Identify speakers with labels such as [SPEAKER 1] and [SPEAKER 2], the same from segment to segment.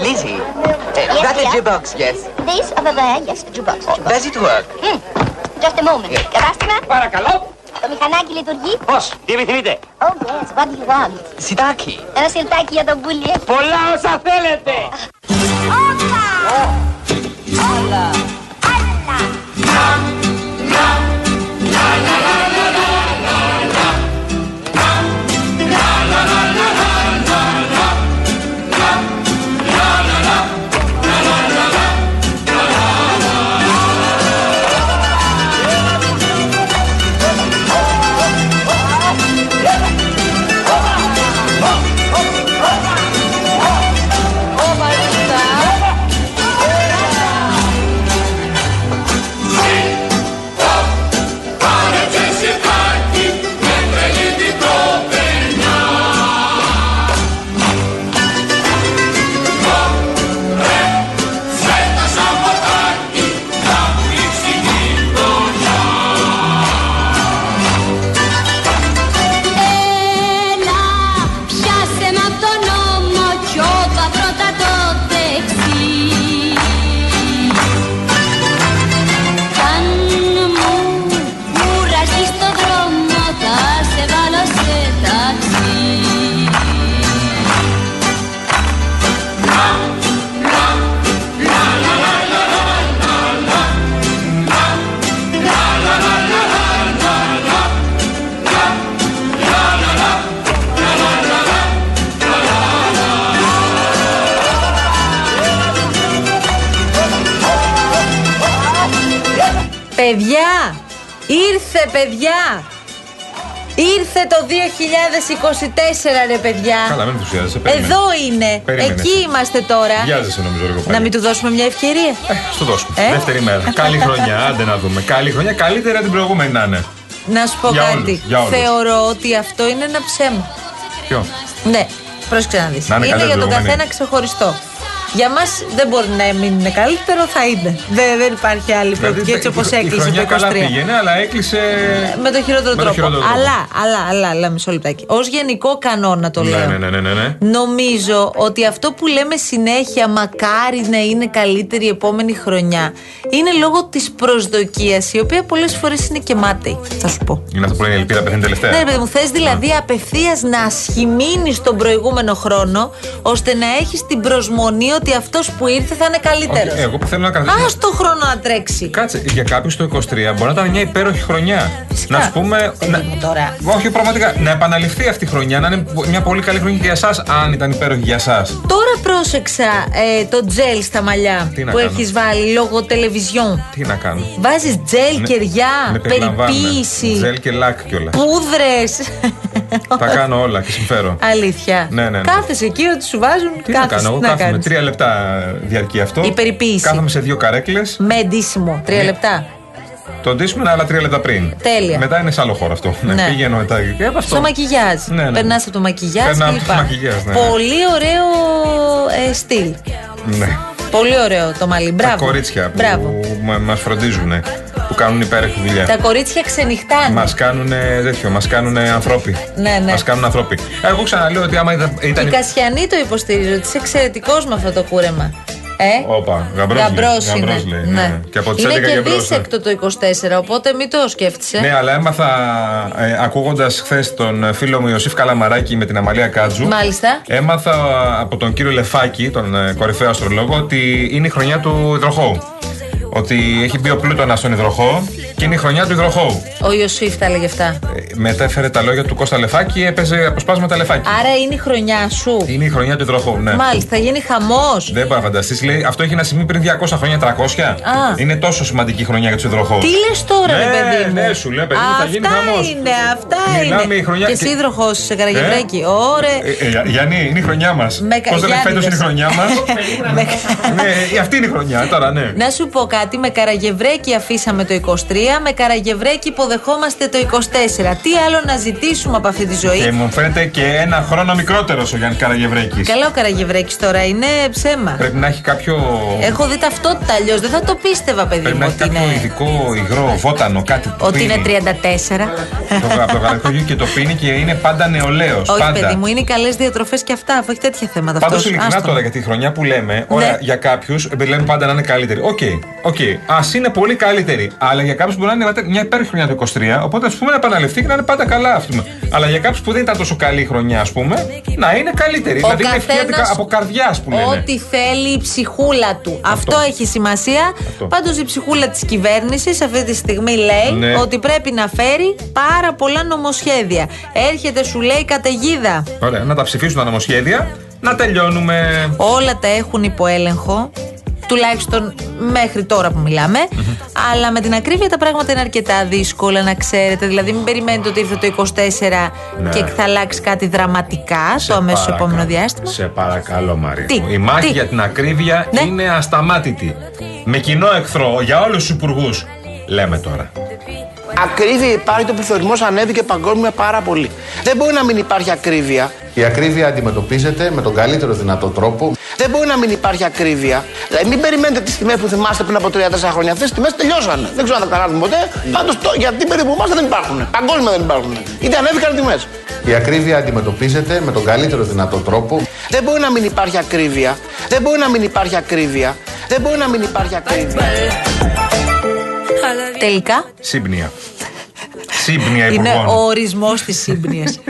[SPEAKER 1] Lizzie, uh, that a
[SPEAKER 2] dear?
[SPEAKER 1] jukebox, yes.
[SPEAKER 2] This over there, yes, jukebox, jukebox.
[SPEAKER 1] Does it work?
[SPEAKER 2] Hmm. Just a moment.
[SPEAKER 1] Yeah.
[SPEAKER 2] Κατάστημα,
[SPEAKER 3] Παρακαλώ.
[SPEAKER 2] το μηχανάκι λειτουργεί.
[SPEAKER 3] Πώς, τι επιθυμείτε.
[SPEAKER 2] Oh yes, what do you want?
[SPEAKER 1] Sidaki.
[SPEAKER 2] Ένα σιρτάκι για τον πουλί.
[SPEAKER 3] Πολλά όσα θέλετε.
[SPEAKER 2] Όπα! Όλα! Άλλα!
[SPEAKER 4] Παιδιά! Ήρθε, παιδιά! Ήρθε το 2024, ρε παιδιά.
[SPEAKER 5] Καλά, μην ενθουσιάζεσαι. περίμενε.
[SPEAKER 4] Εδώ είναι.
[SPEAKER 5] Περίμενε.
[SPEAKER 4] Εκεί είμαστε τώρα.
[SPEAKER 5] Βιάζεσαι νομίζω λίγο
[SPEAKER 4] Να μην του δώσουμε μια ευκαιρία.
[SPEAKER 5] Ε, στο δώσουμε.
[SPEAKER 4] Ε;
[SPEAKER 5] Δεύτερη μέρα. Καλή χρονιά, άντε να δούμε. Καλή χρονιά, καλύτερα την προηγούμενη να είναι.
[SPEAKER 4] Να σου πω
[SPEAKER 5] Για
[SPEAKER 4] κάτι.
[SPEAKER 5] όλους, για όλους.
[SPEAKER 4] Θεωρώ ότι αυτό είναι ένα ψέμα.
[SPEAKER 5] Ποιο;
[SPEAKER 4] Ναι, πρόσεξε να δεις.
[SPEAKER 5] Να είναι
[SPEAKER 4] είναι
[SPEAKER 5] καλύτερη
[SPEAKER 4] για τον
[SPEAKER 5] προηγούμενη.
[SPEAKER 4] καθένα ξεχωριστό. Για μας δεν μπορεί να μην είναι καλύτερο, θα είναι. Δεν, δεν υπάρχει άλλη προοπτική έτσι όπως
[SPEAKER 5] Δηλαδή, η
[SPEAKER 4] έκλεισε το
[SPEAKER 5] χρονιά
[SPEAKER 4] 23.
[SPEAKER 5] καλά πήγαινε, αλλά έκλεισε.
[SPEAKER 4] Με το χειρότερο
[SPEAKER 5] με το
[SPEAKER 4] τρόπο.
[SPEAKER 5] χειρότερο τρόπο.
[SPEAKER 4] Αλλά, αλλά, αλλά, αλλά, μισό λεπτάκι. Ω γενικό κανόνα το
[SPEAKER 5] Ναι,
[SPEAKER 4] λέω.
[SPEAKER 5] ναι, ναι, ναι, ναι, ναι.
[SPEAKER 4] Νομίζω ότι αυτό που λέμε συνέχεια, μακάρι να είναι καλύτερη η επόμενη χρονιά, είναι λόγω της προσδοκίας, η οποία πολλές φορές είναι και μάταιη. Θα σου πω.
[SPEAKER 5] Είναι αυτό που λένε η ελπίδα πεθαίνει τελευταία.
[SPEAKER 4] Ναι, ρε παιδί μου, θες δηλαδή απευθείας να ασχημείνεις τον προηγούμενο χρόνο, ώστε να έχεις την προσμονή ότι αυτός που ήρθε θα είναι καλύτερος.
[SPEAKER 5] Όχι, εγώ που θέλω να κρατήσω.
[SPEAKER 4] Α το χρόνο να τρέξει.
[SPEAKER 5] Κάτσε, για κάποιους το 23 μπορεί να ήταν μια υπέροχη χρονιά.
[SPEAKER 4] Φυσικά.
[SPEAKER 5] Να σου πούμε.
[SPEAKER 4] Παιδί
[SPEAKER 5] να-
[SPEAKER 4] μου τώρα.
[SPEAKER 5] Όχι, πραγματικά. Να επαναληφθεί αυτή η χρονιά, να είναι μια πολύ καλή χρονιά και για εσάς, αν ήταν υπέροχη για εσάς.
[SPEAKER 4] Τώρα πρόσεξα ε, το τζέλ στα μαλλιά
[SPEAKER 5] Τι να
[SPEAKER 4] που
[SPEAKER 5] κάνω;
[SPEAKER 4] έχεις βάλει λόγω τηλεβιζιόν.
[SPEAKER 5] Τι να κάνω;
[SPEAKER 4] Βάζεις τζέλ,
[SPEAKER 5] Ναι,
[SPEAKER 4] κεριά,
[SPEAKER 5] με περιλαμβάνουν.
[SPEAKER 4] περιποίηση,
[SPEAKER 5] Ζέλ και λάκ κιόλας.
[SPEAKER 4] πούδρες.
[SPEAKER 5] Τα κάνω όλα και συμφέρω.
[SPEAKER 4] Αλήθεια.
[SPEAKER 5] Ναι, ναι, ναι.
[SPEAKER 4] Κάθεσαι εκεί ότι σου βάζουν.
[SPEAKER 5] Τι να
[SPEAKER 4] κάθεσαι,
[SPEAKER 5] κάνω, εγώ
[SPEAKER 4] τι να
[SPEAKER 5] κάθομαι.
[SPEAKER 4] κάνεις.
[SPEAKER 5] Τρία λεπτά διαρκεί αυτό.
[SPEAKER 4] Η περιποίηση.
[SPEAKER 5] Κάθομαι σε δύο καρέκλες.
[SPEAKER 4] Με ντύσιμο. Τρία
[SPEAKER 5] Ναι.
[SPEAKER 4] λεπτά.
[SPEAKER 5] Το ντύσιμο είναι άλλα τρία λεπτά πριν.
[SPEAKER 4] Τέλεια.
[SPEAKER 5] Μετά είναι σε άλλο χώρο αυτό. Ναι.
[SPEAKER 4] Ναι.
[SPEAKER 5] Πηγαίνω μετά. Ε, από αυτό.
[SPEAKER 4] Στο μακιγιάζ.
[SPEAKER 5] Ναι, ναι.
[SPEAKER 4] Περνάς από το μακιγιάζ
[SPEAKER 5] Περνάω
[SPEAKER 4] και
[SPEAKER 5] από το
[SPEAKER 4] λοιπά.
[SPEAKER 5] μακιγιάζ, ναι.
[SPEAKER 4] Πολύ ωραίο ε, στυλ.
[SPEAKER 5] Ναι.
[SPEAKER 4] Πολύ ωραίο το μαλλί. Μπράβο.
[SPEAKER 5] Τα κορίτσια
[SPEAKER 4] Μπράβο.
[SPEAKER 5] που μας φροντίζουν, που κάνουν υπέροχη δουλειά.
[SPEAKER 4] Τα κορίτσια ξενυχτάνε.
[SPEAKER 5] Μας κάνουν τέτοιο, μας κάνουν ανθρώποι.
[SPEAKER 4] Ναι, ναι.
[SPEAKER 5] Μας κάνουν ανθρώποι. Εγώ ξαναλέω ότι άμα ήταν.
[SPEAKER 4] Η Κασιανή το υποστηρίζει ότι είσαι εξαιρετικός με αυτό το κούρεμα. Ε;
[SPEAKER 5] Όπα, γαμπρός λέει.
[SPEAKER 4] Γαμπρός
[SPEAKER 5] Γαμπρός
[SPEAKER 4] είναι.
[SPEAKER 5] λέει,
[SPEAKER 4] Ναι.
[SPEAKER 5] ναι. Και από τις
[SPEAKER 4] είναι
[SPEAKER 5] 11
[SPEAKER 4] και
[SPEAKER 5] γαμπρός, ναι.
[SPEAKER 4] δίσεκτο το 24, οπότε μην το σκέφτεσαι.
[SPEAKER 5] Ναι, αλλά έμαθα ε, ακούγοντας χθες τον φίλο μου Ιωσήφ Καλαμαράκη με την Αμαλία Κάτζου.
[SPEAKER 4] Μάλιστα.
[SPEAKER 5] Έμαθα από τον κύριο Λεφάκη, τον ε, κορυφαίο αστρολόγο, ότι είναι η χρονιά του υδροχώου. Ότι έχει μπει ο Πλούτονας στον υδροχώο και είναι η χρονιά του υδροχώου.
[SPEAKER 4] Ο Ιωσήφ τα έλεγε αυτά.
[SPEAKER 5] Ε, μετέφερε τα λόγια του Κώστα Λεφάκη, έπαιζε αποσπάσματα Λεφάκη.
[SPEAKER 4] Άρα είναι η χρονιά σου.
[SPEAKER 5] Είναι η χρονιά του υδροχώου, ναι.
[SPEAKER 4] Μάλιστα, θα γίνει χαμός.
[SPEAKER 5] Δεν μπορεί να φανταστείς. Λέει αυτό έχει να συμβεί πριν 200 χρόνια, 300.
[SPEAKER 4] Α.
[SPEAKER 5] Είναι τόσο σημαντική η χρονιά για τους υδροχώους.
[SPEAKER 4] Τι λες τώρα, ρε
[SPEAKER 5] Ναι,
[SPEAKER 4] παιδί μου;
[SPEAKER 5] ναι, σου λέω, παιδί μου, θα γίνει
[SPEAKER 4] Αυτά
[SPEAKER 5] χαμός.
[SPEAKER 4] είναι, αυτά
[SPEAKER 5] Μιλάμε
[SPEAKER 4] είναι.
[SPEAKER 5] η χρονιά-
[SPEAKER 4] Και εσύ
[SPEAKER 5] και-
[SPEAKER 4] υδροχός σε Καραγευρέκη.
[SPEAKER 5] Ε;
[SPEAKER 4] Ωραία.
[SPEAKER 5] Ε, ε, Γιάννη, είναι η χρονιά μας.
[SPEAKER 4] Με κα-
[SPEAKER 5] Πώς δεν
[SPEAKER 4] Γιάννη
[SPEAKER 5] φέτος είναι η
[SPEAKER 4] δες.
[SPEAKER 5] χρονιά μας.
[SPEAKER 4] Με-
[SPEAKER 5] ναι, αυτή είναι η χρονιά τώρα, ναι.
[SPEAKER 4] Να σου πω κάτι. Με καραγευρέκι αφήσαμε το 23, με καραγευρέκι υποδεχόμαστε το 24. Τι άλλο να ζητήσουμε από αυτή τη ζωή;
[SPEAKER 5] Και μου φαίνεται και ένα χρόνο μικρότερος ο Γιάννης Καραγευρέκης.
[SPEAKER 4] Καλά ο Καραγευρέκης τώρα, είναι ψέμα.
[SPEAKER 5] Πρέπει να έχει κάποιο.
[SPEAKER 4] Έχω δει ταυτότητα αλλιώς. Δεν θα το πίστευα, παιδί
[SPEAKER 5] Πρέπει
[SPEAKER 4] μου,
[SPEAKER 5] να έχει
[SPEAKER 4] ότι
[SPEAKER 5] κάποιο
[SPEAKER 4] είναι,
[SPEAKER 5] ειδικό υγρό, βότανο, κάτι που
[SPEAKER 4] ότι είναι
[SPEAKER 5] πίνει.
[SPEAKER 4] 34.
[SPEAKER 5] Το- Από το γαλακτόγειο και το πίνει και είναι πάντα νεολαίος.
[SPEAKER 4] Όχι,
[SPEAKER 5] πάντα.
[SPEAKER 4] παιδί μου, είναι καλές διατροφές και αυτά, αφού έχει τέτοια θέματα
[SPEAKER 5] Πάντως
[SPEAKER 4] αυτός.
[SPEAKER 5] ειλικρινά
[SPEAKER 4] Άστο.
[SPEAKER 5] τώρα για τη χρονιά που λέμε, ωραία,
[SPEAKER 4] Ναι.
[SPEAKER 5] για κάποιους λέμε πάντα να είναι καλύτερη. OK, OK. Ας είναι πολύ καλύτερη. Αλλά για κάποιους μπορεί να είναι μια υπέροχη χρονιά το 23, οπότε ας πούμε να επαναληφθεί και να είναι πάντα καλά, ας πούμε. Αλλά για κάποιους που δεν ήταν τόσο καλή χρονιά, ας πούμε, να είναι καλύτερη.
[SPEAKER 4] Ο
[SPEAKER 5] δηλαδή είναι
[SPEAKER 4] καθένας
[SPEAKER 5] ευχή από καρδιάς που λένε.
[SPEAKER 4] Ό,τι θέλει η ψυχούλα του. Αυτό, έχει σημασία.
[SPEAKER 5] Αυτό.
[SPEAKER 4] Πάντως η ψυχούλα της κυβέρνησης αυτή τη στιγμή λέει
[SPEAKER 5] Ναι.
[SPEAKER 4] ότι πρέπει να φέρει πάρα πολλά νομοσχέδια. Έρχεται, σου λέει, καταιγίδα.
[SPEAKER 5] Ωραία, να τα ψηφίσουν τα νομοσχέδια, να τελειώνουμε.
[SPEAKER 4] Όλα τα έχουν υπό έλεγχο. Τουλάχιστον μέχρι τώρα που μιλαμε Αλλά με την ακρίβεια τα πράγματα είναι αρκετά δύσκολα να ξέρετε. Δηλαδή, μην περιμένετε ότι ήρθε το 24
[SPEAKER 5] Ναι.
[SPEAKER 4] και θα αλλάξει κάτι δραματικά στο αμέσως
[SPEAKER 5] παρακαλώ.
[SPEAKER 4] επόμενο διάστημα.
[SPEAKER 5] Σε παρακαλώ, Μαρία.
[SPEAKER 4] Τι,
[SPEAKER 5] Η μάχη
[SPEAKER 4] τι;
[SPEAKER 5] για την ακρίβεια
[SPEAKER 4] Ναι.
[SPEAKER 5] είναι ασταμάτητη. Με κοινό εχθρό για όλους τους υπουργούς. Λέμε τώρα.
[SPEAKER 1] Ακρίβεια υπάρχει, το πληθωρισμός ανέβηκε παγκόσμια πάρα πολύ. Δεν μπορεί να μην υπάρχει ακρίβεια.
[SPEAKER 6] Η ακρίβεια αντιμετωπίζεται με τον καλύτερο δυνατό τρόπο.
[SPEAKER 1] Δεν μπορεί να μην υπάρχει ακρίβεια. Δηλαδή, μην περιμένετε τις τιμές που θυμάστε πριν από 3-4 χρόνια. Αυτές τις τιμές τελειώσανε. Δεν ξέρω αν θα καταλάβουμε ποτέ. Πάντως για την περίπου που είμαστε δεν υπάρχουν. Παγκόσμια δεν υπάρχουν. Είτε ανέβηκαν οι τιμές.
[SPEAKER 6] Η ακρίβεια αντιμετωπίζεται με τον καλύτερο δυνατό τρόπο.
[SPEAKER 1] Δεν μπορεί να μην υπάρχει ακρίβεια. Δεν μπορεί να μην υπάρχει ακρίβεια. Δεν μπορεί να μην υπάρχει ακρίβεια.
[SPEAKER 4] Τελικά,
[SPEAKER 5] Σύμπνοια. Σύμπνοια
[SPEAKER 4] είναι
[SPEAKER 5] υπουργών.
[SPEAKER 4] ο ορισμός της σύμπνοιας.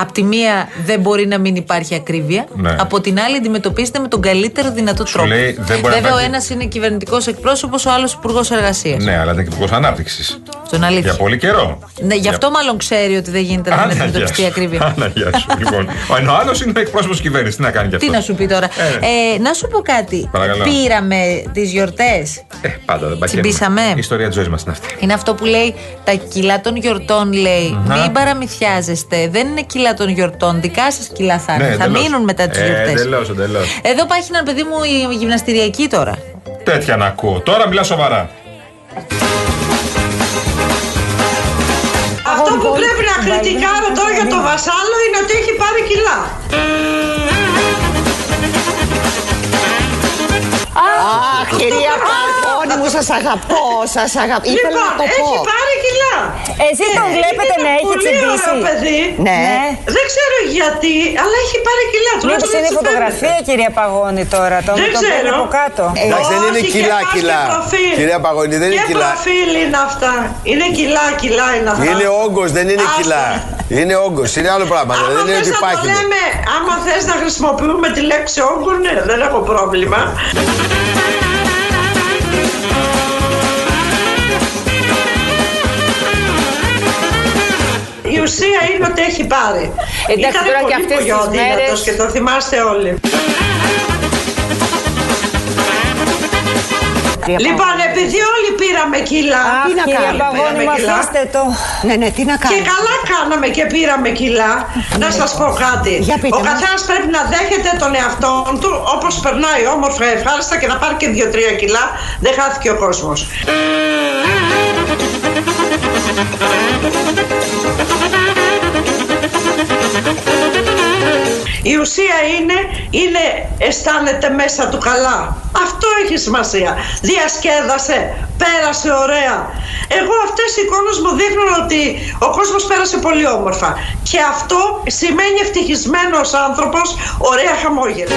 [SPEAKER 4] Απ' τη μία δεν μπορεί να μην υπάρχει ακρίβεια.
[SPEAKER 5] Ναι.
[SPEAKER 4] Από την άλλη αντιμετωπίζεται με τον καλύτερο δυνατό τρόπο.
[SPEAKER 5] λέει, δεν μπορεί να
[SPEAKER 4] Βέβαια, ο
[SPEAKER 5] υπάρχει-
[SPEAKER 4] ένας είναι κυβερνητικός εκπρόσωπος, ο άλλος υπουργός εργασίας.
[SPEAKER 5] Ναι, αλλά ήταν και υπουργός ανάπτυξης.
[SPEAKER 4] Στον αλήθεια.
[SPEAKER 5] Για πολύ καιρό.
[SPEAKER 4] Ναι, γι' αυτό μάλλον ξέρει ότι δεν γίνεται να μην
[SPEAKER 5] Άναγιας
[SPEAKER 4] αντιμετωπιστεί η
[SPEAKER 5] σου.
[SPEAKER 4] ακρίβεια.
[SPEAKER 5] Άναγιας σου. Λοιπόν, ο- ενώ άλλος είναι εκπρόσωπος κυβέρνησης. Τι να κάνει κι αυτό;
[SPEAKER 4] Τι να σου πει τώρα. Ε, να σου πω κάτι.
[SPEAKER 5] Παρακαλώ.
[SPEAKER 4] Πήραμε τις γιορτές.
[SPEAKER 5] Ε, πάντα δεν πάει.
[SPEAKER 4] Τσιμπήσαμε.
[SPEAKER 5] Η ιστορία της ζωής μας είναι αυτή.
[SPEAKER 4] Είναι αυτό που λέει τα κιλά των γιορτών, λέει. Μην παραμυθιάζεστε. Δεν είναι κιλά των γιορτών. Δικά σας κιλά θα είναι. θα
[SPEAKER 5] Ναι, εντελώς.
[SPEAKER 4] μείνουν μετά τις
[SPEAKER 5] Ε,
[SPEAKER 4] γιορτές.
[SPEAKER 5] Εντελώς, εντελώς.
[SPEAKER 4] Εδώ πάει ένα παιδί μου η γυμναστηριακή τώρα.
[SPEAKER 5] Τέτοια να ακούω. Τώρα μιλά σοβαρά.
[SPEAKER 7] Αυτό που πρέπει να κριτικάρω τώρα για το Βασάλο είναι ότι έχει πάρει κιλά.
[SPEAKER 8] Αχ, κυρία Παρπόνη μου, σας αγαπώ, σας αγαπώ. Ήθελα
[SPEAKER 7] Λοιπόν,
[SPEAKER 8] να το πω.
[SPEAKER 7] έχει πάρει κιλά.
[SPEAKER 8] Εσείς τον βλέπετε
[SPEAKER 7] Είναι
[SPEAKER 8] να έχει
[SPEAKER 7] πολύ
[SPEAKER 8] τσιμπήσει;
[SPEAKER 7] ωραίο παιδί.
[SPEAKER 8] Ναι.
[SPEAKER 7] Δεν ξέρω γιατί, αλλά έχει πάρει κιλά.
[SPEAKER 8] Μήπως
[SPEAKER 7] τουλάχιστον
[SPEAKER 8] είναι η
[SPEAKER 7] έτσι
[SPEAKER 8] φωτογραφία,
[SPEAKER 7] φαίνεται.
[SPEAKER 8] κυρία Παγώνη, τώρα, το
[SPEAKER 7] Δεν
[SPEAKER 8] με τον παίρνει
[SPEAKER 7] ξέρω.
[SPEAKER 8] από κάτω.
[SPEAKER 9] Εντάξει, δεν είναι
[SPEAKER 7] Όχι,
[SPEAKER 9] κιλά,
[SPEAKER 7] και πας
[SPEAKER 9] κιλά.
[SPEAKER 7] και προφίλ.
[SPEAKER 9] Κυρία Παγώνη, δεν είναι
[SPEAKER 7] και
[SPEAKER 9] κιλά.
[SPEAKER 7] προφίλ είναι αυτά. Είναι κιλά, κιλά είναι αυτά.
[SPEAKER 9] Είναι όγκος, δεν είναι
[SPEAKER 7] Άστα.
[SPEAKER 9] κιλά. Είναι όγκος, είναι άλλο πράγμα.
[SPEAKER 7] Άμα
[SPEAKER 9] Δεν είναι
[SPEAKER 7] θες
[SPEAKER 9] ότι
[SPEAKER 7] να το
[SPEAKER 9] υπάρχει.
[SPEAKER 7] λέμε, άμα θες να χρησιμοποιούμε τη λέξη όγκο, ναι, δεν έχω πρόβλημα. Ουσία είναι ότι έχει πάρει.
[SPEAKER 8] Εντάξει,
[SPEAKER 7] Ήταν
[SPEAKER 8] τώρα και
[SPEAKER 7] πολύ
[SPEAKER 8] αυτές
[SPEAKER 7] πολύ
[SPEAKER 8] τις
[SPEAKER 7] αδύνατος
[SPEAKER 8] μέρες-
[SPEAKER 7] και το θυμάστε όλοι. Λοιπόν, επειδή όλοι πήραμε κιλά,
[SPEAKER 8] Αχ,
[SPEAKER 7] τι να
[SPEAKER 8] κυρία
[SPEAKER 7] κάνουμε,
[SPEAKER 8] Παγώνη,
[SPEAKER 7] πήραμε
[SPEAKER 8] μου
[SPEAKER 7] κιλά;
[SPEAKER 8] αφήστε το. Ναι, ναι, τι να
[SPEAKER 7] Και
[SPEAKER 8] κάνω.
[SPEAKER 7] καλά κάναμε και πήραμε κιλά. Να σας πω κάτι.
[SPEAKER 8] Για πείτε
[SPEAKER 7] Ο
[SPEAKER 8] μου.
[SPEAKER 7] καθένας πρέπει να δέχεται τον εαυτό του όπως περνάει όμορφα ευχάριστα και να πάρει και 2-3 κιλά. Δεν χάθηκε ο κόσμος. Η ουσία είναι, είναι αισθάνεται μέσα του καλά. Αυτό έχει σημασία. Διασκέδασε, πέρασε ωραία. Εγώ αυτές οι εικόνες μου δείχνουν ότι ο κόσμος πέρασε πολύ όμορφα. Και αυτό σημαίνει ευτυχισμένος άνθρωπος, ωραία χαμόγελα.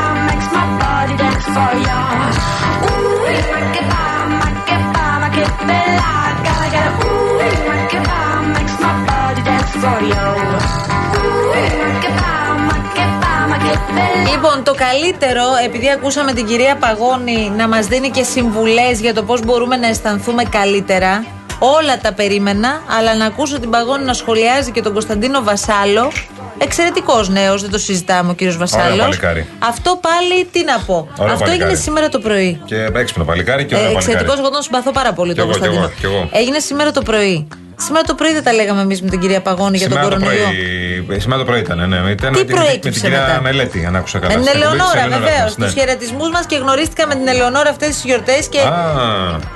[SPEAKER 10] εντελώς.
[SPEAKER 4] Λοιπόν, το καλύτερο, επειδή ακούσαμε την κυρία Παγώνη να μας δίνει και συμβουλές για το πώς μπορούμε να αισθανθούμε καλύτερα, όλα τα περίμενα, αλλά να ακούσω την Παγώνη να σχολιάζει και τον Κωνσταντίνο Βασάλο, εξαιρετικός νέος, δεν το συζητάμε ο κύριος Βασάλος.
[SPEAKER 5] παλικάρι.
[SPEAKER 4] Αυτό πάλι τι να πω.
[SPEAKER 5] Ωραίο
[SPEAKER 4] Αυτό
[SPEAKER 5] παλικάρι.
[SPEAKER 4] έγινε σήμερα το πρωί.
[SPEAKER 5] Και έξυπνο παλικάρι και ωραίο
[SPEAKER 4] Ε,
[SPEAKER 5] παλικάρι.
[SPEAKER 4] Εξαιρετικός, εγώ τον συμπαθώ πάρα πολύ
[SPEAKER 5] Κι
[SPEAKER 4] τον
[SPEAKER 5] εγώ, κι
[SPEAKER 4] Κωνσταντίνο.
[SPEAKER 5] εγώ, κι εγώ.
[SPEAKER 4] Έγινε σήμερα το πρωί. Σήμερα το πρωί δεν τα λέγαμε εμείς με την κυρία Παγώνη για τον
[SPEAKER 5] Σήμερα το,
[SPEAKER 4] κορονοϊό.
[SPEAKER 5] πρωί, σήμερα το πρωί ήταν, ναι. Ήταν
[SPEAKER 4] Τι
[SPEAKER 5] με, την, με
[SPEAKER 4] προέκυψε
[SPEAKER 5] την κυρία
[SPEAKER 4] μετά;
[SPEAKER 5] Μελέτη, αν άκουσα καλά.
[SPEAKER 4] Με την
[SPEAKER 5] Στην εκπομπή της
[SPEAKER 4] Ελεονόρα,
[SPEAKER 5] Ελεονόρας
[SPEAKER 4] βεβαίως.
[SPEAKER 5] μας, ναι.
[SPEAKER 4] Του χαιρετισμούς μας και γνωρίστηκα με την Ελεονόρα αυτές τις γιορτές και
[SPEAKER 5] Α,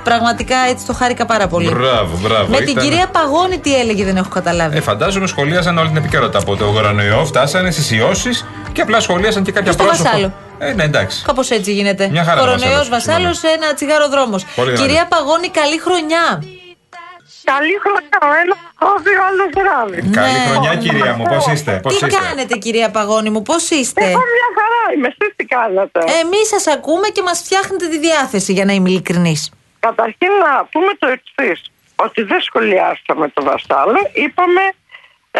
[SPEAKER 4] πραγματικά έτσι το χάρηκα πάρα πολύ.
[SPEAKER 5] μπράβο, μπράβο.
[SPEAKER 4] Με την
[SPEAKER 5] Ήταν-
[SPEAKER 4] κυρία Παγώνη τι έλεγε, δεν έχω καταλάβει.
[SPEAKER 5] Ε, φαντάζομαι σχολίαζαν όλη την επικαιρότητα από το κορονοϊό, φτάσανε στις ιώσεις και απλά σχολίασαν και κάποια
[SPEAKER 4] Και στο
[SPEAKER 5] πρόσωπα.
[SPEAKER 4] Βασάλο.
[SPEAKER 5] Ε, ναι, εντάξει.
[SPEAKER 4] Κάπως έτσι γίνεται.
[SPEAKER 5] Μια χαρά
[SPEAKER 4] Κορονοϊός
[SPEAKER 5] Βασάλος,
[SPEAKER 4] Βασάλος, ένα τσιγάρο δρόμος.
[SPEAKER 5] Πολύ
[SPEAKER 4] Κυρία
[SPEAKER 5] ωραία.
[SPEAKER 4] Παγώνη, καλή χρονιά.
[SPEAKER 11] Καλή χρονιά, ένα χώδι, άλλος βράδυ.
[SPEAKER 5] Καλή
[SPEAKER 4] Ναι.
[SPEAKER 5] χρονιά, κυρία μου, πώς είστε, πώς
[SPEAKER 4] τι
[SPEAKER 5] είστε;
[SPEAKER 4] κάνετε, κυρία Παγώνη μου, πώς είστε;
[SPEAKER 11] Εγώ μια χαρά είμαι, εσείς τι κάνετε;
[SPEAKER 4] Εμείς σας ακούμε και μας φτιάχνετε τη διάθεση, για να είμαι ειλικρινής.
[SPEAKER 11] Καταρχήν να πούμε το εξής. Ότι δεν σχολιάσαμε το Βασάλο. Είπαμε,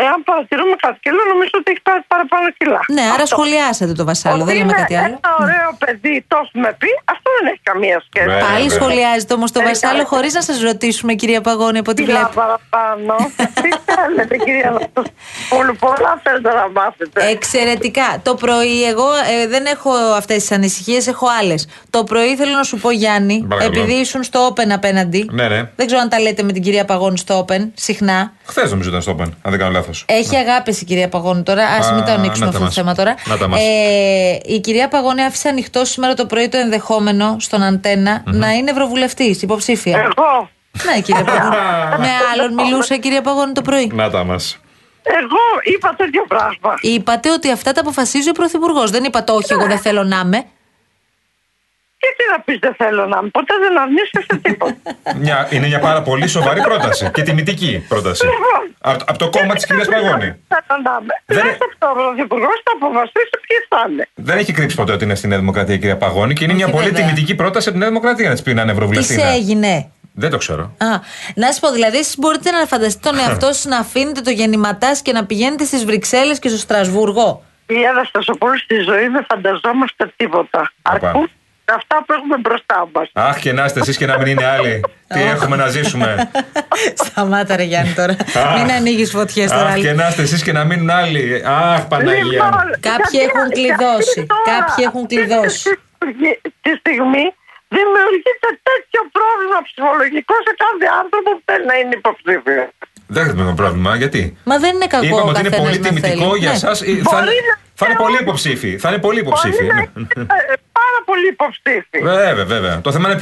[SPEAKER 11] εάν παρατηρούμε κάτι κιλό, νομίζω ότι έχει πάρει παραπάνω κιλά.
[SPEAKER 4] Ναι, άρα
[SPEAKER 11] Αυτό.
[SPEAKER 4] σχολιάσατε το Βασάλο,
[SPEAKER 11] Ότι
[SPEAKER 4] δεν λέμε
[SPEAKER 11] είναι
[SPEAKER 4] κάτι άλλο.
[SPEAKER 11] Ένα ωραίο παιδί, το έχουμε πει, αυτό δεν έχει καμία σχέση.
[SPEAKER 5] Ναι,
[SPEAKER 4] Πάλι
[SPEAKER 5] βέβαια.
[SPEAKER 4] σχολιάζετε όμως το
[SPEAKER 11] Ε,
[SPEAKER 4] Βασάλο
[SPEAKER 11] καλά.
[SPEAKER 4] χωρίς να σας ρωτήσουμε, κυρία Παγώνη, από ό,τι
[SPEAKER 11] Κιλά
[SPEAKER 4] βλέπω.
[SPEAKER 11] παραπάνω. τι θέλετε, κυρία Νατοσπούλου, πολλά θέλετε να μάθετε.
[SPEAKER 4] Εξαιρετικά. Το πρωί, εγώ ε, δεν έχω αυτές τις ανησυχίες, έχω άλλες. Το πρωί θέλω να σου πω, Γιάννη,
[SPEAKER 5] Παρακαλώ.
[SPEAKER 4] επειδή ήσουν στο Open απέναντι.
[SPEAKER 5] Ναι, ναι.
[SPEAKER 4] Δεν ξέρω αν τα λέτε με την κυρία Παγώνη στο Open συχνά.
[SPEAKER 5] Χθες νομίζω ήταν στο Open, αν δεν κάνω λάθος.
[SPEAKER 4] Έχει αγάπη η κυρία Παγώνη τώρα. Α
[SPEAKER 5] Α,
[SPEAKER 4] μην το ανοίξουμε
[SPEAKER 5] να τα
[SPEAKER 4] αυτό το
[SPEAKER 5] μας.
[SPEAKER 4] θέμα τώρα.
[SPEAKER 5] Να τα μας.
[SPEAKER 4] Ε, η κυρία Παγώνη άφησε ανοιχτό σήμερα το πρωί το ενδεχόμενο στον αντενα να είναι ευρωβουλευτής, υποψήφια.
[SPEAKER 11] Εγώ,
[SPEAKER 4] Ναι, κυρία Παγώνη. Με άλλον μιλούσα η κυρία Παγώνη το πρωί.
[SPEAKER 5] Να τα μας.
[SPEAKER 11] εγώ είπα τέτοιο πράγμα.
[SPEAKER 4] Είπατε ότι αυτά τα αποφασίζει ο Πρωθυπουργός. Δεν είπατε όχι, εγώ δεν θέλω να είμαι.
[SPEAKER 11] Και τι να πεις δεν θέλω να είμαι, ποτέ δεν αρνήσεσαι τίποτα.
[SPEAKER 5] Μια, είναι μια πάρα πολύ σοβαρή πρόταση και τιμητική πρόταση. Από, από το κόμμα της κυρίας Παγώνη.
[SPEAKER 11] Θέλω να είμαι.
[SPEAKER 5] Δεν-
[SPEAKER 11] Δεν το Πρωθυπουργό θα αποφασίσει ποιοι θα είναι.
[SPEAKER 5] Δεν έχει κρύψει ποτέ ότι είναι στη Νέα Δημοκρατία η κυρία Παγώνη και είναι
[SPEAKER 4] Όχι,
[SPEAKER 5] μια πολύ
[SPEAKER 4] βέβαια.
[SPEAKER 5] τιμητική πρόταση από τη Νέα Δημοκρατία να της πει να είναι
[SPEAKER 4] Τι
[SPEAKER 5] ευρωβουλευτή.
[SPEAKER 4] σε έγινε;
[SPEAKER 5] Δεν το ξέρω.
[SPEAKER 4] Α, να σα πω, δηλαδή, εσείς μπορείτε να φανταστείτε τον εαυτό σας να αφήνετε το γεννηματάς και να πηγαίνετε στις Βρυξέλλες και στο Στρασβούργο.
[SPEAKER 11] Κυρία Αναστασοπούλου, στη ζωή δεν φανταζόμαστε τίποτα.
[SPEAKER 5] Οπα.
[SPEAKER 11] Αρκούν αυτά που έχουμε μπροστά μας.
[SPEAKER 5] Αχ, και να είστε εσείς και να μην είναι άλλοι. Τι έχουμε να ζήσουμε.
[SPEAKER 4] Σταμάτα, ρε Γιάννη, τώρα. Μην ανοίγεις φωτιές τώρα.
[SPEAKER 5] Αχ, και να είστε εσείς και να μείνουν άλλοι. Αχ, Παναγία. μου.
[SPEAKER 11] Λοιπόν,
[SPEAKER 4] Κάποιοι
[SPEAKER 11] γιατί-
[SPEAKER 4] έχουν κλειδώσει.
[SPEAKER 11] γιατί τώρα,
[SPEAKER 4] Κάποιοι έχουν
[SPEAKER 11] αυτή
[SPEAKER 4] κλειδώσει.
[SPEAKER 11] τη- Τη στιγμή δημιουργείται τέτοιο πρόβλημα ψυχολογικό σε κάθε άνθρωπο που θέλει να είναι υποψήφιος.
[SPEAKER 5] Δεν έχουμε πρόβλημα, γιατί;
[SPEAKER 4] Μα δεν είναι κακό
[SPEAKER 5] Είπαμε
[SPEAKER 4] ο
[SPEAKER 5] ότι είναι
[SPEAKER 4] καθένας
[SPEAKER 5] πολύ
[SPEAKER 4] να
[SPEAKER 5] τιμητικό
[SPEAKER 4] θέλει.
[SPEAKER 5] για
[SPEAKER 4] Ναι.
[SPEAKER 5] εσά. Θα, είναι-
[SPEAKER 11] Μπορεί να-
[SPEAKER 5] θα είναι πολύ υποψήφοι. Θα είναι πολύ υποψήφοι.
[SPEAKER 11] Μπορεί να
[SPEAKER 5] ναι.
[SPEAKER 11] είναι, ε, πάρα πολύ υποψήφοι.
[SPEAKER 5] Βέβαια, βέβαια. Το θέμα είναι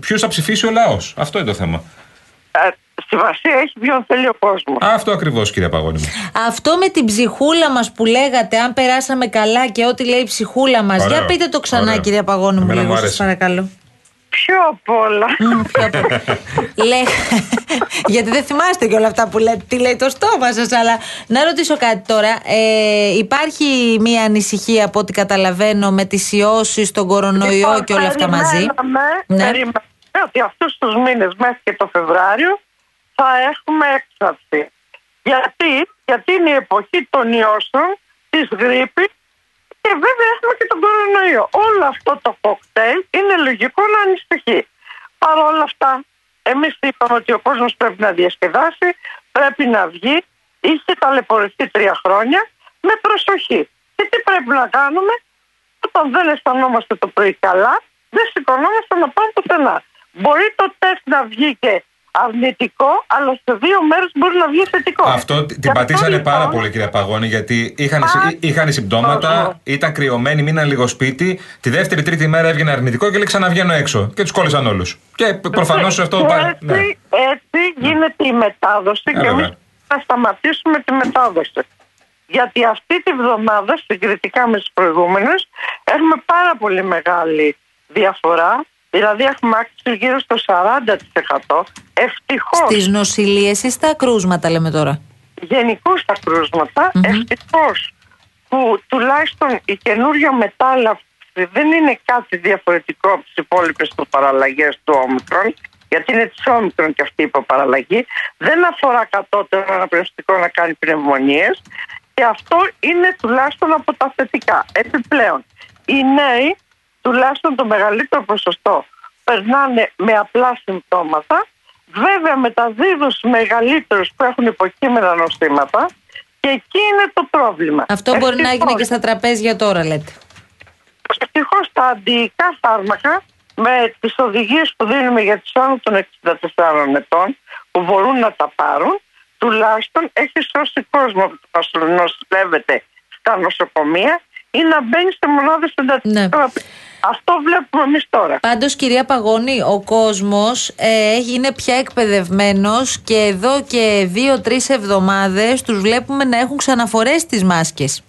[SPEAKER 5] ποιο θα ψηφίσει ο λαός. Αυτό είναι το θέμα.
[SPEAKER 11] Ε, Σημασία έχει ποιον θέλει ο κόσμος.
[SPEAKER 5] Αυτό ακριβώς, κυρία Παγώνη μου.
[SPEAKER 4] Αυτό με την ψυχούλα μας που λέγατε, αν περάσαμε καλά και ό,τι λέει η ψυχούλα μας.
[SPEAKER 5] Ωραίο.
[SPEAKER 4] Για πείτε το ξανά,
[SPEAKER 5] Ωραίο.
[SPEAKER 4] κυρία Παγώνη μου,
[SPEAKER 5] Εμένα μου
[SPEAKER 4] λίγο, σας
[SPEAKER 5] άρεσε.
[SPEAKER 4] παρακαλώ.
[SPEAKER 11] Πιο απ' όλα.
[SPEAKER 4] Λέ... Γιατί δεν θυμάστε και όλα αυτά που λέτε, τι λέει το στόμα σας. Αλλά να ρωτήσω κάτι τώρα. Ε, υπάρχει μία ανησυχία από ό,τι καταλαβαίνω με τις ιώσεις, τον κορονοϊό
[SPEAKER 11] Λοιπόν,
[SPEAKER 4] και όλα αυτά μαζί;
[SPEAKER 11] περιμέναμε-
[SPEAKER 4] Ναι.
[SPEAKER 11] περιμέναμε ότι αυτούς τους μήνες μέχρι και το Φεβράριο θα έχουμε έξαρση. Γιατί, γιατί είναι η εποχή των ιώσεων, της γρήπης και βέβαια έχουμε και τον κορονοϊό. Όλο αυτό το κοκτέιλ είναι λογικό να ανησυχεί. Παρ' όλα αυτά, εμείς είπαμε ότι ο κόσμος πρέπει να διασκεδάσει, πρέπει να βγει, είχε ταλαιπωρηθεί τρία χρόνια με προσοχή. Και τι πρέπει να κάνουμε, όταν δεν αισθανόμαστε το πρωί καλά, δεν σηκωνόμαστε να πάμε πουθενά. Μπορεί το τεστ να βγει και αρνητικό, αλλά σε δύο μέρε μπορεί να βγει θετικό.
[SPEAKER 5] Αυτό τ- την
[SPEAKER 11] Γι'
[SPEAKER 5] πατήσανε
[SPEAKER 11] λοιπόν,
[SPEAKER 5] πάρα πολύ, κυρία Παγώνη, γιατί είχαν,
[SPEAKER 11] Α,
[SPEAKER 5] είχαν συμπτώματα,
[SPEAKER 11] κόσμο.
[SPEAKER 5] ήταν κρυωμένοι, μείναν λίγο σπίτι. Τη δεύτερη, τρίτη μέρα έβγαινε αρνητικό και λέει ξαναβγαίνω έξω. Και τους κόλλησαν όλους. Και προφανώς αυτό.
[SPEAKER 11] και
[SPEAKER 5] πάει-
[SPEAKER 11] έτσι,
[SPEAKER 5] ναι.
[SPEAKER 11] έτσι γίνεται η μετάδοση
[SPEAKER 5] Ε,
[SPEAKER 11] και εμείς
[SPEAKER 5] βέβαια.
[SPEAKER 11] θα σταματήσουμε τη μετάδοση. Γιατί αυτή τη βδομάδα, συγκριτικά με τις προηγούμενες, έχουμε πάρα πολύ μεγάλη διαφορά. Δηλαδή έχουμε άξιο γύρω στο 40%. Ευτυχώς.
[SPEAKER 4] Στις νοσηλίε ή στα κρούσματα, λέμε τώρα.
[SPEAKER 11] γενικώς τα κρούσματα, ευτυχώς που τουλάχιστον η καινούργια μετάλλαξη δεν είναι κάτι διαφορετικό από τις υπόλοιπες του παραλλαγές του όμικρον, γιατί είναι της όμικρον και αυτή η υποπαραλλαγή, δεν αφορά κατώτερο αναπνευστικό να κάνει πνευμονίες και αυτό είναι τουλάχιστον από τα θετικά. Επιπλέον, οι νέοι, τουλάχιστον το μεγαλύτερο ποσοστό, περνάνε με απλά συμπτώματα, βέβαια μεταδίδουν στους μεγαλύτερους που έχουν υποκείμενα νοσήματα και εκεί είναι το πρόβλημα.
[SPEAKER 4] Αυτό μπορεί να
[SPEAKER 11] Ευτυχώς.
[SPEAKER 4] έγινε και στα τραπέζια τώρα, λέτε.
[SPEAKER 11] Ευτυχώς τα αντιϊκά φάρμακα με τις οδηγίες που δίνουμε για του άνω των 64 ετών που μπορούν να τα πάρουν, τουλάχιστον έχει σώσει κόσμο που να νοσηλεύεται στα νοσοκομεία ή να μπαίνει σε μονάδες εντατικών. Αυτό βλέπουμε εμείς τώρα.
[SPEAKER 4] Πάντως, κυρία Παγώνη, ο κόσμος ε, είναι πια εκπαιδευμένος και εδώ και δύο-τρεις εβδομάδες τους βλέπουμε να έχουν ξαναφορέσει τι μάσκες.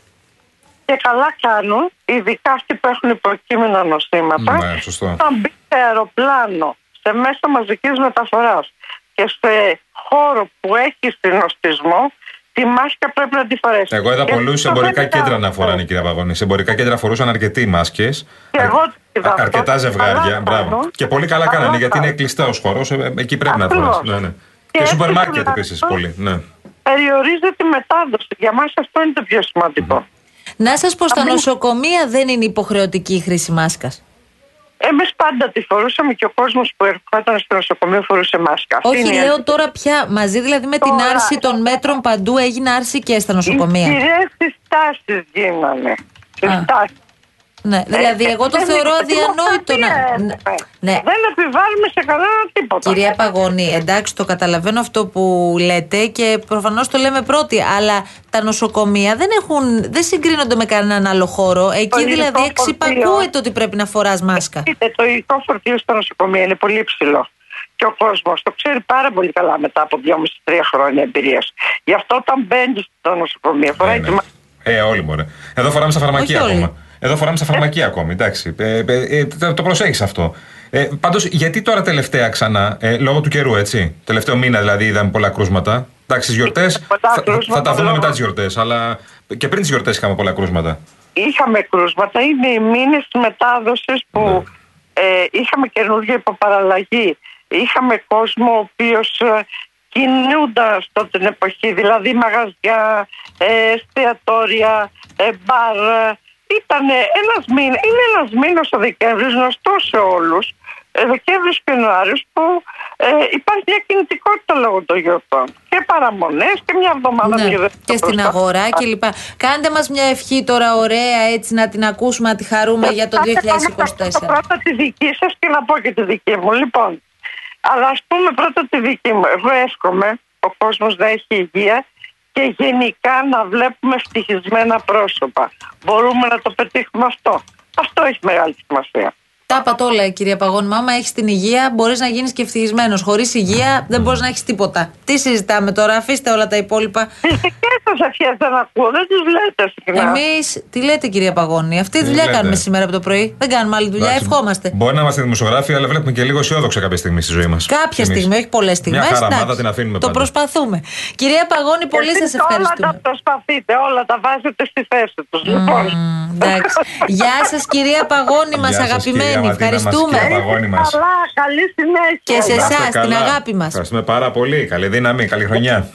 [SPEAKER 11] Και καλά κάνουν, ειδικά αυτοί που έχουν υποκείμενα νοσήματα,
[SPEAKER 5] Ναι, σωστό.
[SPEAKER 11] όταν μπει σε αεροπλάνο, σε μέσα μαζικής μεταφοράς και σε χώρο που έχει συνοστισμό, τη μάσκα πρέπει να τη φορέσει.
[SPEAKER 5] Εγώ είδα
[SPEAKER 11] Και
[SPEAKER 5] πολλούς
[SPEAKER 11] αυτό
[SPEAKER 5] εμπορικά
[SPEAKER 11] δεν
[SPEAKER 5] κέντρα
[SPEAKER 11] κάνω.
[SPEAKER 5] να φοράνε, κυρία Παγώνη. Σε εμπορικά κέντρα φορούσαν αρκετοί μάσκες.
[SPEAKER 11] Και εγώ το είδα αυτό.
[SPEAKER 5] Αρκετά ζευγάρια.
[SPEAKER 11] Καλά
[SPEAKER 5] Μπράβο.
[SPEAKER 11] κάνουν.
[SPEAKER 5] Και πολύ καλά
[SPEAKER 11] Καλά
[SPEAKER 5] κάνανε γιατί είναι
[SPEAKER 11] κάνουν.
[SPEAKER 5] κλειστά ο χώρος. Εκεί πρέπει να
[SPEAKER 11] Ακριβώς.
[SPEAKER 5] φορά. Ναι, ναι.
[SPEAKER 11] Και
[SPEAKER 5] Και
[SPEAKER 11] έτσι
[SPEAKER 5] σούπερ μάρκετ
[SPEAKER 11] τουλάχιστον-
[SPEAKER 5] επίσης πολύ. Ναι.
[SPEAKER 11] Περιορίζεται η μετάδοση. Για μας αυτό είναι το πιο σημαντικό.
[SPEAKER 4] Να σας πω, στα
[SPEAKER 11] Αμήν.
[SPEAKER 4] νοσοκομεία δεν είναι υποχρεωτική η χρήση μάσκας.
[SPEAKER 11] Εμείς πάντα τη φορούσαμε και ο κόσμος που ερχόταν στο νοσοκομείο φορούσε μάσκα. Αυτή
[SPEAKER 4] Όχι,
[SPEAKER 11] είναι η
[SPEAKER 4] λέω
[SPEAKER 11] αλήθεια.
[SPEAKER 4] τώρα πια μαζί δηλαδή με την
[SPEAKER 11] Τώρα,
[SPEAKER 4] άρση των μέτρων παντού έγινε άρση και στα
[SPEAKER 11] Οι
[SPEAKER 4] νοσοκομεία.
[SPEAKER 11] κυρίες συστάσεις γίνανε. Συστάσεις.
[SPEAKER 4] Ναι, δηλαδή εγώ το
[SPEAKER 11] δεν
[SPEAKER 4] θεωρώ
[SPEAKER 11] είναι
[SPEAKER 4] αδιανόητο να.
[SPEAKER 11] δημοκρατία,
[SPEAKER 4] Ναι.
[SPEAKER 11] Δεν επιβάλλουμε σε κανένα τίποτα.
[SPEAKER 4] Κυρία Παγώνη, εντάξει, το καταλαβαίνω αυτό που λέτε και προφανώς το λέμε πρώτοι, αλλά τα νοσοκομεία δεν, έχουν, δεν συγκρίνονται με κανέναν άλλο χώρο. Εκεί
[SPEAKER 11] Το
[SPEAKER 4] δηλαδή
[SPEAKER 11] υλικό
[SPEAKER 4] εξυπακούεται ότι πρέπει να φοράς μάσκα.
[SPEAKER 11] Είτε το υλικό φορτίο στα νοσοκομεία είναι πολύ υψηλό. Και ο κόσμος το ξέρει πάρα πολύ καλά μετά από 2,5-3 χρόνια εμπειρίας. Γι' αυτό όταν μπαίνεις στο νοσοκομείο, φοράει τη μάσκα.
[SPEAKER 5] Ε, όλοι μωρέ. Εδώ φοράμε στα φαρμακεία
[SPEAKER 4] Όχι όλοι.
[SPEAKER 5] ακόμα. Εδώ φοράμε στα φαρμακεία ακόμη. Εντάξει. Ε, ε, ε, το- το προσέχεις αυτό. Ε, Πάντως, γιατί τώρα τελευταία ξανά, ε, λόγω του καιρού, έτσι; Τελευταίο μήνα δηλαδή είδαμε πολλά κρούσματα. Εντάξει, στι γιορτές. Θα, θα τα δούμε
[SPEAKER 11] λόγω-
[SPEAKER 5] μετά τις γιορτές. Αλλά και πριν τις γιορτές είχαμε πολλά κρούσματα.
[SPEAKER 11] Είχαμε κρούσματα, είναι οι μήνες της μετάδοσης που
[SPEAKER 5] Ναι.
[SPEAKER 11] ε, είχαμε καινούργια υποπαραλλαγή. Είχαμε κόσμο ο οποίος κινούνταν στο την εποχή, δηλαδή μαγαζιά, ε, εστιατόρια, ε, μπαρ. Ήταν ένας μήνα, είναι ένας μήνας ο Δεκέμβρης γνωστός σε όλους. Ε, Δεκέμβρης και Ιανουάριος που ε, υπάρχει μια κινητικότητα λόγω των γιορτών. Και παραμονές και μια εβδομάδα
[SPEAKER 4] Ναι,
[SPEAKER 11] δύο δεν
[SPEAKER 4] και στην
[SPEAKER 11] μπροστά.
[SPEAKER 4] αγορά κλπ. Κάντε μας μια ευχή τώρα ωραία έτσι να την ακούσουμε, να τη χαρούμε για το
[SPEAKER 11] Θα κάνω
[SPEAKER 4] 2024.
[SPEAKER 11] πρώτα τη δική σας και να πω και τη δική μου. Λοιπόν, αλλά ας πούμε πρώτα τη δική μου. Εγώ εύχομαι ο κόσμος να έχει υγεία και γενικά να βλέπουμε ευτυχισμένα πρόσωπα. Μπορούμε να το πετύχουμε αυτό. Αυτό έχει μεγάλη σημασία.
[SPEAKER 4] Τα είπατε όλα, κυρία Παγώνη. Μα άμα έχεις την υγεία, μπορείς να γίνεις και ευτυχισμένος. Χωρίς υγεία δεν μπορείς να έχεις τίποτα. Τι συζητάμε τώρα, αφήστε όλα τα υπόλοιπα.
[SPEAKER 11] Τι δικέ σας ευχέ δεν ακούω, δεν τι λέτε συχνά.
[SPEAKER 4] Εμείς, τι λέτε, κυρία Παγώνη, αυτή τη
[SPEAKER 5] Τι
[SPEAKER 4] δουλειά
[SPEAKER 5] λέτε;
[SPEAKER 4] κάνουμε σήμερα από το πρωί. Δεν κάνουμε άλλη δουλειά,
[SPEAKER 5] Εντάξει,
[SPEAKER 4] ευχόμαστε.
[SPEAKER 5] Μπορεί να είμαστε δημοσιογράφοι, αλλά βλέπουμε και λίγο αισιόδοξα κάποια στιγμή στη ζωή μας.
[SPEAKER 4] Κάποια στιγμή, όχι πολλές στιγμές.
[SPEAKER 5] Μια χαραμάδα την αφήνουμε
[SPEAKER 4] Το
[SPEAKER 5] πάντα.
[SPEAKER 4] προσπαθούμε. Κυρία Παγώνη, πολύ
[SPEAKER 11] Εσείς
[SPEAKER 4] σας ευχαριστούμε.
[SPEAKER 11] Όλα τα προσπαθείτε, όλα τα βάζετε στη θέση τους. Λοιπόν.
[SPEAKER 4] Εντάξει. Γεια σας, κυρία Παγώνη μας,
[SPEAKER 5] Γεια σας,
[SPEAKER 4] αγαπημένη.
[SPEAKER 5] Κυρία Ματίνα μας,
[SPEAKER 4] Ευχαριστούμε.
[SPEAKER 5] κυρία Παγώνη μας.
[SPEAKER 11] Καλά, καλή συνέχεια.
[SPEAKER 4] Και σε
[SPEAKER 5] Να είστε
[SPEAKER 4] εσάς, την
[SPEAKER 5] καλά.
[SPEAKER 4] αγάπη μας.
[SPEAKER 5] Ευχαριστούμε πάρα πολύ. Καλή δύναμη, καλή χρονιά.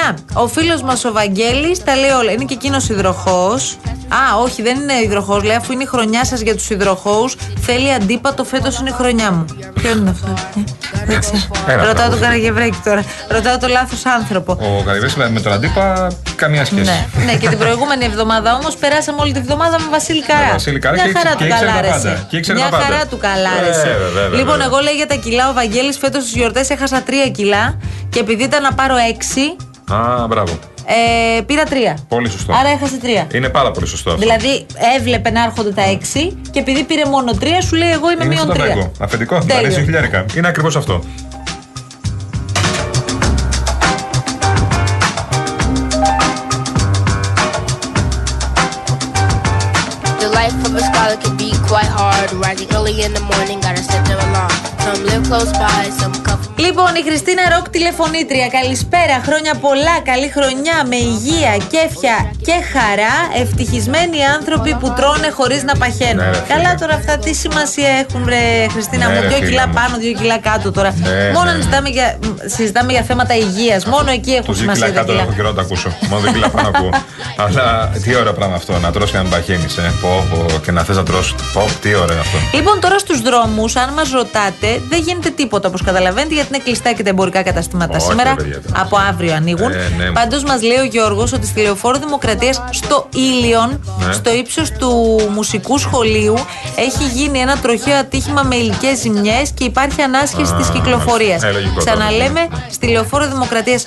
[SPEAKER 4] Παιδιά, ο φίλος μας ο Βαγγέλης τα λέει όλα. Είναι και εκείνος υδροχός. Α, όχι, δεν είναι υδροχός. Λέει αφού είναι η χρονιά σας για τους υδροχώου, θέλει αντίπατο φέτος είναι η χρονιά μου. Ποιο είναι αυτό. ε; Δεν ξέρω.
[SPEAKER 5] Ένα
[SPEAKER 4] Ρωτάω
[SPEAKER 5] πράγμα.
[SPEAKER 4] τον Καραγευρέκη τώρα. Ρωτάω τον λάθος άνθρωπο.
[SPEAKER 5] Ο Καρυβέση με τον αντίπα καμία σχέση.
[SPEAKER 4] Ναι, ναι, και την προηγούμενη εβδομάδα όμως περάσαμε όλη τη βδομάδα με Βασίλη Καρά.
[SPEAKER 5] Με Βασίλη Καρά
[SPEAKER 4] Μια
[SPEAKER 5] και
[SPEAKER 4] χαρά
[SPEAKER 5] ήξε-
[SPEAKER 4] του
[SPEAKER 5] και ήξερε τα
[SPEAKER 4] καλάρεσε.
[SPEAKER 5] πάντα. Και ήξερε
[SPEAKER 4] Μια
[SPEAKER 5] τα πάντα.
[SPEAKER 4] χαρά του καλάρεσε.
[SPEAKER 5] Ε, βέβαια, βέβαια,
[SPEAKER 4] λοιπόν,
[SPEAKER 5] βέβαια.
[SPEAKER 4] εγώ λέει για τα κιλά ο Βαγγέλης φέτος στις γιορτές έχασα 3 κιλά και επειδή ήταν να πάρω 6,
[SPEAKER 5] Α, μπράβο.
[SPEAKER 4] ε, πήρα 3.
[SPEAKER 5] Πολύ σωστό.
[SPEAKER 4] Άρα έχασε 3.
[SPEAKER 5] Είναι πάρα πολύ σωστό αυτό.
[SPEAKER 4] Δηλαδή έβλεπε να έρχονται τα 6 και επειδή πήρε μόνο 3, σου λέει εγώ είμαι
[SPEAKER 5] είναι
[SPEAKER 4] μείον
[SPEAKER 5] στο
[SPEAKER 4] 3.
[SPEAKER 5] ταγκό. Αφεντικό,
[SPEAKER 4] Τέλειο.
[SPEAKER 5] θα λύσει χιλιάρικα. Είναι ακριβώς αυτό.
[SPEAKER 12] The life of a scholar can be quite hard. Rising early in the morning, gotta set their alarm. Some live close by, some come from
[SPEAKER 4] Λοιπόν, η Χριστίνα Ροκ τηλεφωνήτρια. Καλησπέρα, χρόνια πολλά. Καλή χρονιά με υγεία, κέφια και χαρά. Ευτυχισμένοι άνθρωποι που τρώνε χωρίς να παχαίνουν.
[SPEAKER 5] Ναι, ρε, φίλε.
[SPEAKER 4] Καλά τώρα αυτά τι σημασία έχουν, ρε Χριστίνα
[SPEAKER 5] Ναι,
[SPEAKER 4] μου.
[SPEAKER 5] ρε,
[SPEAKER 4] Δύο
[SPEAKER 5] φίλε
[SPEAKER 4] κιλά
[SPEAKER 5] μου.
[SPEAKER 4] πάνω, δύο κιλά κάτω τώρα.
[SPEAKER 5] Ναι,
[SPEAKER 4] Μόνο
[SPEAKER 5] ναι.
[SPEAKER 4] συζητάμε, για, συζητάμε για θέματα υγείας. Μόνο εκεί έχουν
[SPEAKER 5] Το δύο
[SPEAKER 4] σημασία
[SPEAKER 5] κιλά
[SPEAKER 4] τα
[SPEAKER 5] κάτω
[SPEAKER 4] κιλά.
[SPEAKER 5] έχω καιρό να το ακούσω. Μόνο δύο κιλά πάνω ακούω. Αλλά τι ωραίο πράγμα αυτό, να τρως και να μην παχαίνεις, ε. Πω, πω, και να θες να τρως. Πω, τι ωραίο αυτό.
[SPEAKER 4] Λοιπόν, τώρα στους δρόμους, αν μας ρωτάτε, δεν γίνεται τίποτα όπως καταλαβαίνετε, γιατί είναι κλειστά και τα εμπορικά καταστήματα
[SPEAKER 5] Όχι,
[SPEAKER 4] σήμερα.
[SPEAKER 5] ρε, παιδιά, τώρα.
[SPEAKER 4] Από αύριο ανοίγουν.
[SPEAKER 5] Ε, ναι.
[SPEAKER 4] Πάντως, μας λέει ο Γιώργος ότι στη λεωφόρο Δημοκρατίας στο Ήλιον,
[SPEAKER 5] Ναι.
[SPEAKER 4] στο ύψος του μουσικού σχολείου, έχει γίνει ένα τροχαίο ατύχημα με υλικές ζημιές και υπάρχει ανάσχεση
[SPEAKER 5] Α,
[SPEAKER 4] τη κυκλοφορίας.
[SPEAKER 5] ε, λογικό τώρα.
[SPEAKER 4] Ξαναλέμε, στη λεωφόρο Δημοκρατίας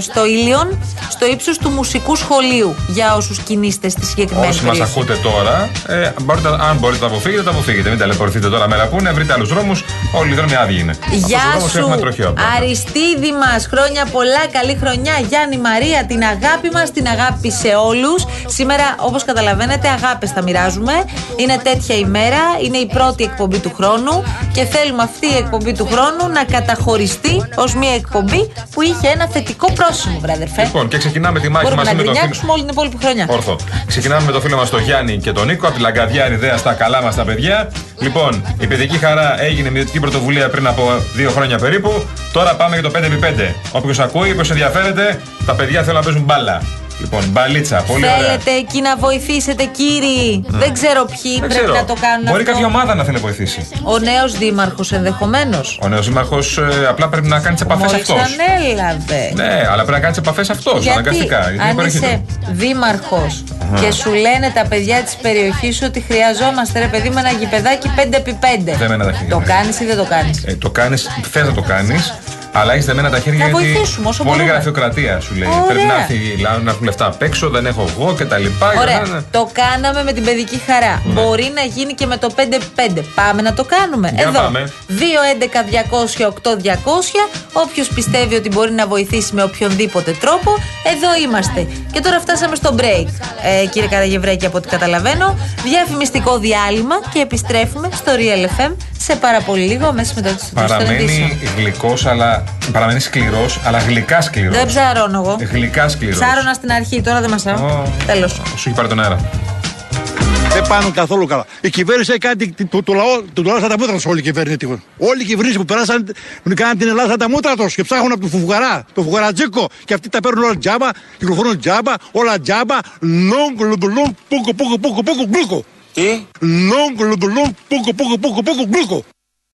[SPEAKER 4] στο Ήλιον, στο ύψος του μουσικού σχολείου, για όσους κινείστε στη συγκεκριμένη
[SPEAKER 5] Όσοι μας
[SPEAKER 4] περιοχή.
[SPEAKER 5] ακούτε τώρα, ε, μπορείτε, αν μπορείτε να αποφύγετε, τα αποφύγετε. Μην ταλαιπωρηθείτε τώρα μέρα που είναι, βρείτε άλλους δρόμους. Όλοι οι δρόμοι άδειοι είναι.
[SPEAKER 4] Γεια
[SPEAKER 5] Από τους δρόμους έχουμε τροχαίο.
[SPEAKER 4] σου,
[SPEAKER 5] πράγμα.
[SPEAKER 4] Αριστίδη μας. Χρόνια πολλά, καλή χρονιά. Γιάννη Μαρία, την αγάπη μας, την αγάπη σε όλους. Σήμερα, όπως καταλαβαίνετε, αγάπες θα μοιράζουμε. Είναι τέτοια ημέρα, είναι η πρώτη εκπομπή του χρόνου και θέλουμε αυτή η εκπομπή του χρόνου να καταχωριστεί ως μια εκπομπή που είχε ένα θετικό πρόσημο, βράδερφε.
[SPEAKER 5] Λοιπόν, και ξεκινάμε τη μάχη
[SPEAKER 4] Μπορούμε
[SPEAKER 5] μαζί
[SPEAKER 4] να
[SPEAKER 5] με τον φίλο.
[SPEAKER 4] γκρινιάξουμε όλη την υπόλοιπη χρονιά.
[SPEAKER 5] Όρθο. Ξεκινάμε με το φίλο μας τον Γιάννη και τον Νίκο από τη Λαγκαδιά ιδέα στα καλά μας τα παιδιά. Λοιπόν, η παιδική χαρά έγινε με ιδιωτική πρωτοβουλία πριν από δύο χρόνια περίπου. Τώρα πάμε για το 5x5. Όποιος ακούει, όποιος ενδιαφέρεται, τα παιδιά θέλουν να παίζουν μπάλα. Λοιπόν, μπαλίτσα, πολύ ωραία.
[SPEAKER 4] Θέλετε εκεί να βοηθήσετε, κύριοι; Δεν ξέρω ποιοι
[SPEAKER 5] Δεν
[SPEAKER 4] πρέπει
[SPEAKER 5] ξέρω.
[SPEAKER 4] να το κάνουν
[SPEAKER 5] Μπορεί
[SPEAKER 4] αυτό.
[SPEAKER 5] κάποια ομάδα να θέλει να βοηθήσει.
[SPEAKER 4] Ο νέος δήμαρχος ενδεχομένως.
[SPEAKER 5] Ο νέος δήμαρχος απλά πρέπει να κάνει τις επαφές
[SPEAKER 4] Μόλις
[SPEAKER 5] αυτός.
[SPEAKER 4] ανέλαβε.
[SPEAKER 5] Ναι, αλλά πρέπει να κάνει τις επαφές αυτός,
[SPEAKER 4] Γιατί
[SPEAKER 5] αναγκαστικά. γιατί είναι
[SPEAKER 4] αν
[SPEAKER 5] περιοχή
[SPEAKER 4] είσαι
[SPEAKER 5] του.
[SPEAKER 4] δήμαρχος
[SPEAKER 5] Αχα.
[SPEAKER 4] και σου λένε τα παιδιά της περιοχής ότι χρειαζόμαστε ρε παιδί με ένα γηπεδάκι 5x5.
[SPEAKER 5] Δεν μένα τα χέρια.
[SPEAKER 4] Το κάνεις ή δεν το κάνεις;
[SPEAKER 5] Ε, το κάνεις, θες να το κάνεις, αλλά έχεις δεμένα τα χέρια
[SPEAKER 4] Να
[SPEAKER 5] γιατί.
[SPEAKER 4] βοηθήσουμε όσο
[SPEAKER 5] Πολύ
[SPEAKER 4] μπορούμε.
[SPEAKER 5] γραφειοκρατία σου λέει.
[SPEAKER 4] Ωραία.
[SPEAKER 5] Πρέπει να, έρθει, να έχουν λεφτά απ' έξω, δεν έχω εγώ κτλ.
[SPEAKER 4] Ωραία. Το κάναμε με την παιδική χαρά.
[SPEAKER 5] Ναι.
[SPEAKER 4] Μπορεί να γίνει και με το 5x5. Πάμε να το κάνουμε.
[SPEAKER 5] Για
[SPEAKER 4] Εδώ.
[SPEAKER 5] πάμε.
[SPEAKER 4] 2-11-200-8-200. Όποιος πιστεύει ότι μπορεί να βοηθήσει με οποιονδήποτε τρόπο, εδώ είμαστε. Και τώρα φτάσαμε στο break, ε, κύριε Καραγευρέκη, από ό,τι καταλαβαίνω. Διαφημιστικό διάλειμμα και επιστρέφουμε στο Real FM σε πάρα πολύ λίγο, αμέσως μετά τι
[SPEAKER 5] Παραμένει γλυκός, αλλά. Παραμένει σκληρός, αλλά γλυκά σκληρός.
[SPEAKER 4] Δεν ψαρώνω εγώ.
[SPEAKER 5] Γλυκά σκληρός.
[SPEAKER 4] Ψάρωνα στην αρχή, τώρα δεν μασάω. Τέλος.
[SPEAKER 5] Σου έχει πάρει τον αέρα.
[SPEAKER 13] Δεν πάνε καθόλου καλά. Η κυβέρνηση έχει κάνει το, το, το λαό, το λαό σαν τα μούτρα τους όλη η κυβέρνηση. Όλοι οι κυβερνήσει που περάσαν κάναν την Ελλάδα σαν τα μούτρα τους και ψάχνουν από το φουγαρά, το φουγαρατζίκο. Και αυτοί τα παίρνουν όλα τζάμπα, κυκλοφορούν τζάμπα, όλα τζάμπα. Λόγκ, λόγκ, λόγκ, πούκο, πούκο, πούκο, πούκο, γλούκο.
[SPEAKER 9] Τι;
[SPEAKER 13] Λόγκ, λόγκ, λόγκ, πούκο, πούκο, πούκο, πούκο, γλούκο.